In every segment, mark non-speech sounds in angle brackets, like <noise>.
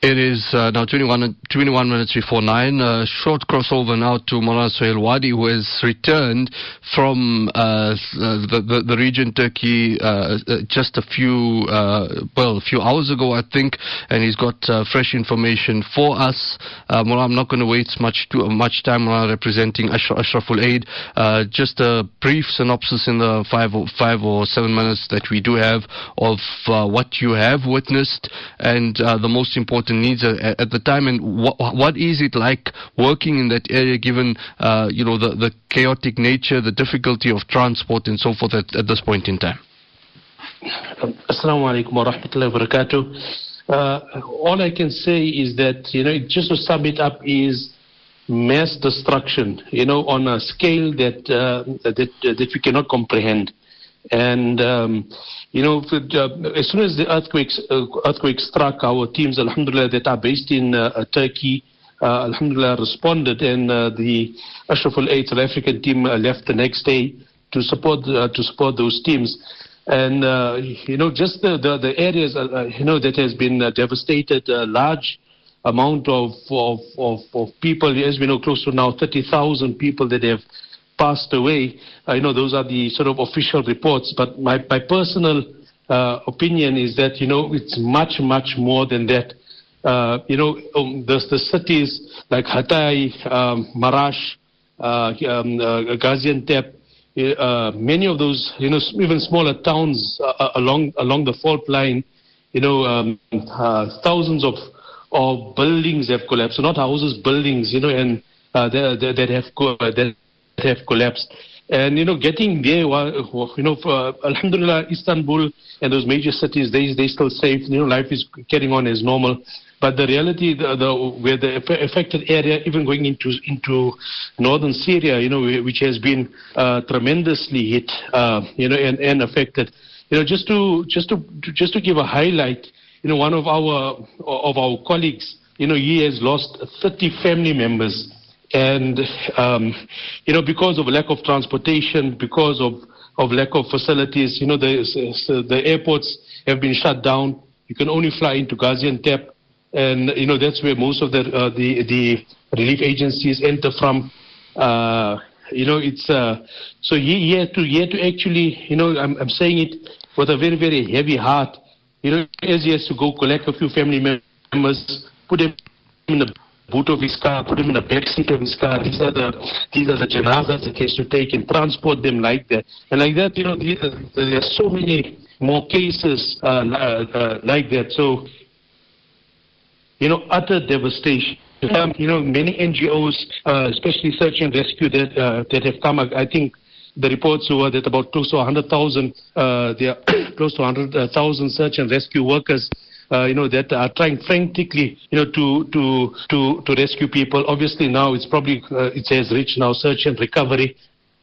It is uh, now 21, 21, minutes before 9. A short crossover now to Mullah Suhail Wadi, who has returned from uh, the, the, the, region Turkey uh, uh just a few, uh, well, a few hours ago, I think, and he's got uh, fresh information for us. Mullah, I'm not going to waste much too, much time Mullah, representing Ashraf, Ashraful Aid. just a brief synopsis in the five or, five or seven minutes that we do have of what you have witnessed and the most important needs at, at the time, and what, what is it like working in that area, given uh, you know the, the chaotic nature, the difficulty of transport, and so forth at, at this point in time? Assalamu alaikum wa rahmatullahi wa barakatuh. Uh, all I can say is that, you know, just to sum it up is mass destruction, you know, on a scale that, uh, that, that we cannot comprehend. And, um, you know, uh, as soon as the earthquakes, uh, earthquake struck, our teams, alhamdulillah, that are based in uh, uh Turkey, uh, alhamdulillah, responded, and uh, the Ashraful Aid South African team left the next day to support to support those teams. And you know, just the the, the areas you know that has been devastated, a large amount of, of of, of people, as we know, close to now 30,000 people that have passed away. I know those are the sort of official reports, but my, my personal uh, opinion is that, you know, it's much, much more than that. Uh, you know, um, the, the cities like Hatay, um, Marash, uh, um, uh, Gaziantep, uh, many of those, you know, even smaller towns uh, uh, along along the fault line, you know, um, uh, thousands of of buildings have collapsed. Not houses, buildings, you know, and uh, that, have that have collapsed. And, you know, getting there, you know, for, Alhamdulillah, Istanbul and those major cities, they, they still safe. You know, life is carrying on as normal. But the reality, the, the, where the affected area, even going into into northern Syria, you know, which has been uh, tremendously hit, uh, you know, and, and affected. You know, just to just to just to give a highlight, you know, one of our of our colleagues, you know, he has lost 30 family members and, um, you know, because of lack of transportation, because of, of lack of facilities, you know, the, the airports have been shut down. You can only fly into Gaziantep. And, you know, that's where most of the, uh, the, the relief agencies enter from. Uh, you know, it's, uh, so had to, had to actually, you know, I'm, I'm saying it with a very, very heavy heart. You know, as he has to go collect a few family members, put them in the his car, put him in a back seat of his car. These are the these are the janazas that he has to take and transport them like that. And like that, you know, there are so many more cases uh, uh, like that. So, you know, utter devastation. Um, you know, many NGOs, uh, especially search and rescue, that uh, that have come. I think the reports were that about close to 100,000, uh, there are <coughs> close to 100,000 search and rescue workers uh, you know, that are trying frantically, you know, to to to to rescue people. Obviously, now it's probably uh, it has reached now search and recovery,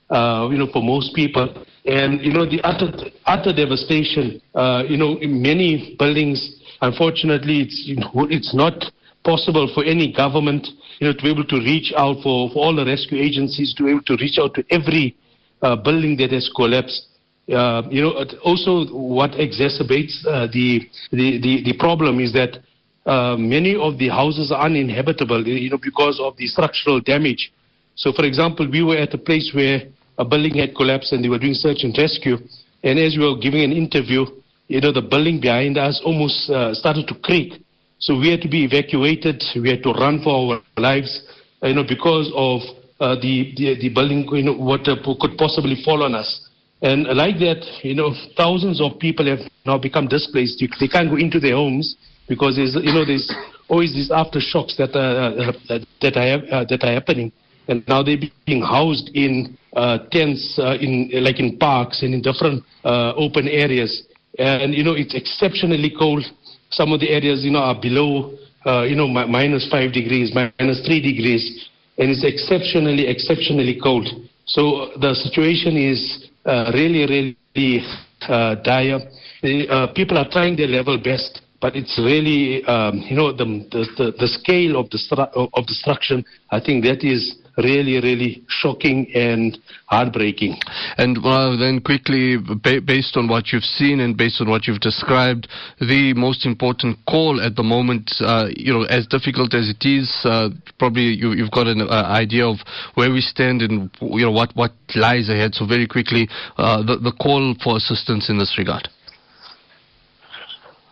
uh, you know, for most people. And you know, the utter utter devastation. Uh, you know, in many buildings, unfortunately, it's you know, it's not possible for any government, you know, to be able to reach out for, for all the rescue agencies to be able to reach out to every uh, building that has collapsed. Uh, you know, also what exacerbates uh, the, the, the, the, problem is that uh, many of the houses are uninhabitable, you know, because of the structural damage. So, for example, we were at a place where a building had collapsed and they were doing search and rescue. And as we were giving an interview, you know, the building behind us almost uh, started to creak. So we had to be evacuated. We had to run for our lives, you know, because of uh, the, the, the building, you know, what could possibly fall on us. And like that, you know, thousands of people have now become displaced. You, they can't go into their homes because there's, you know, there's always these aftershocks that are, uh, that, are, uh, that are happening. And now they're being housed in uh, tents, uh, in like in parks and in different uh, open areas. And, you know, it's exceptionally cold. Some of the areas, you know, are below, uh, you know, minus 5 degrees, minus 3 degrees. And it's exceptionally, exceptionally cold. So the situation is uh, really, really uh, dire. Uh, people are trying their level best, but it's really, um, you know, the, the, the, scale of, the of destruction, I think that is really, really shocking and heartbreaking. And well, then quickly, ba- based on what you've seen and based on what you've described, the most important call at the moment, uh, you know, as difficult as it is, uh, probably you, have got an uh, idea of where we stand and you know what what lies ahead. So very quickly, uh, the the call for assistance in this regard.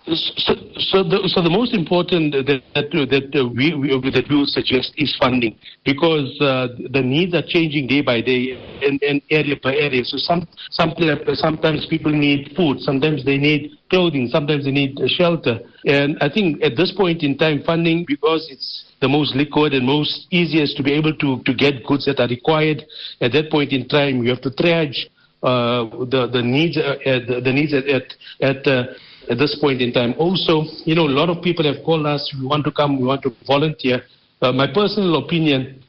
So, so, the, so the most important that that, we, we that we will suggest is funding because uh, the needs are changing day by day and, and area by area. So some, some sometimes people need food, sometimes they need clothing, sometimes they need shelter. And I think at this point in time, funding because it's the most liquid and most easiest to be able to, to get goods that are required. At that point in time, you have to triage the the needs uh, the, the needs at at, at uh, at this point in time. Also, you know, a lot of people have called us, we want to come, we want to volunteer. Uh, my personal opinion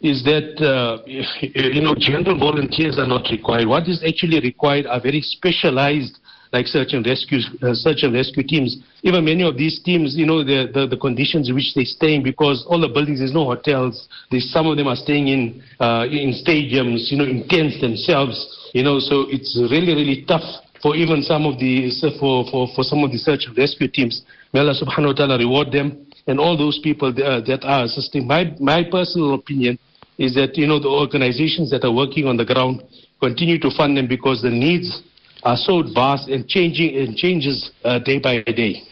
is that, uh, <laughs> you know, general volunteers are not required. What is actually required are very specialized like search and rescue, uh, search and rescue teams. Even many of these teams, you know, the, the, the, conditions in which they're staying because all the buildings, there's no hotels. There's, some of them are staying in, uh, in stadiums, you know, in tents themselves, you know, so it's really, really tough for even some of the for, for, for some of the search and rescue teams. May Allah subhanahu wa ta'ala reward them and all those people that, uh, that are assisting. My my personal opinion is that you know the organizations that are working on the ground continue to fund them because the needs are so vast and changing and changes uh, day by day.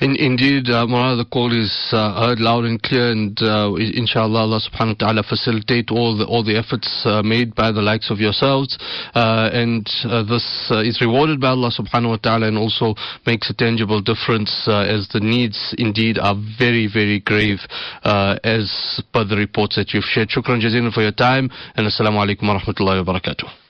In, indeed, uh, the call is uh, heard loud and clear, and uh, inshallah, Allah subhanahu wa ta'ala facilitate all the, all the efforts uh, made by the likes of yourselves, uh, and uh, this uh, is rewarded by Allah subhanahu wa ta'ala and also makes a tangible difference as the needs indeed are very, very grave as per the reports that you've shared. Shukran jazilan for your time, and assalamu alaikum wa rahmatullahi wa barakatuh.